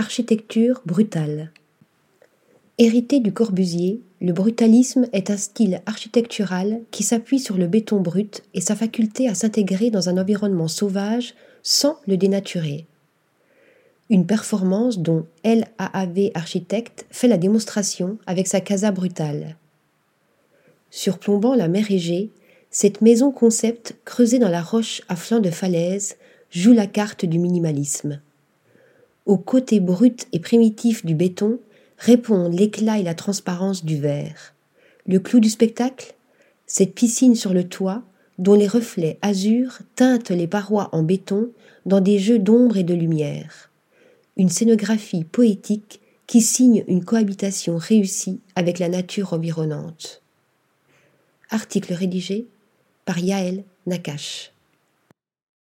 Architecture brutale. Hérité du Corbusier, le brutalisme est un style architectural qui s'appuie sur le béton brut et sa faculté à s'intégrer dans un environnement sauvage sans le dénaturer. Une performance dont LAAV Architecte fait la démonstration avec sa casa brutale. Surplombant la mer Égée, cette maison concept creusée dans la roche à flanc de falaise joue la carte du minimalisme. Au côté brut et primitif du béton répondent l'éclat et la transparence du verre. Le clou du spectacle? Cette piscine sur le toit dont les reflets azur teintent les parois en béton dans des jeux d'ombre et de lumière. Une scénographie poétique qui signe une cohabitation réussie avec la nature environnante. Article rédigé par Yaël Nakache.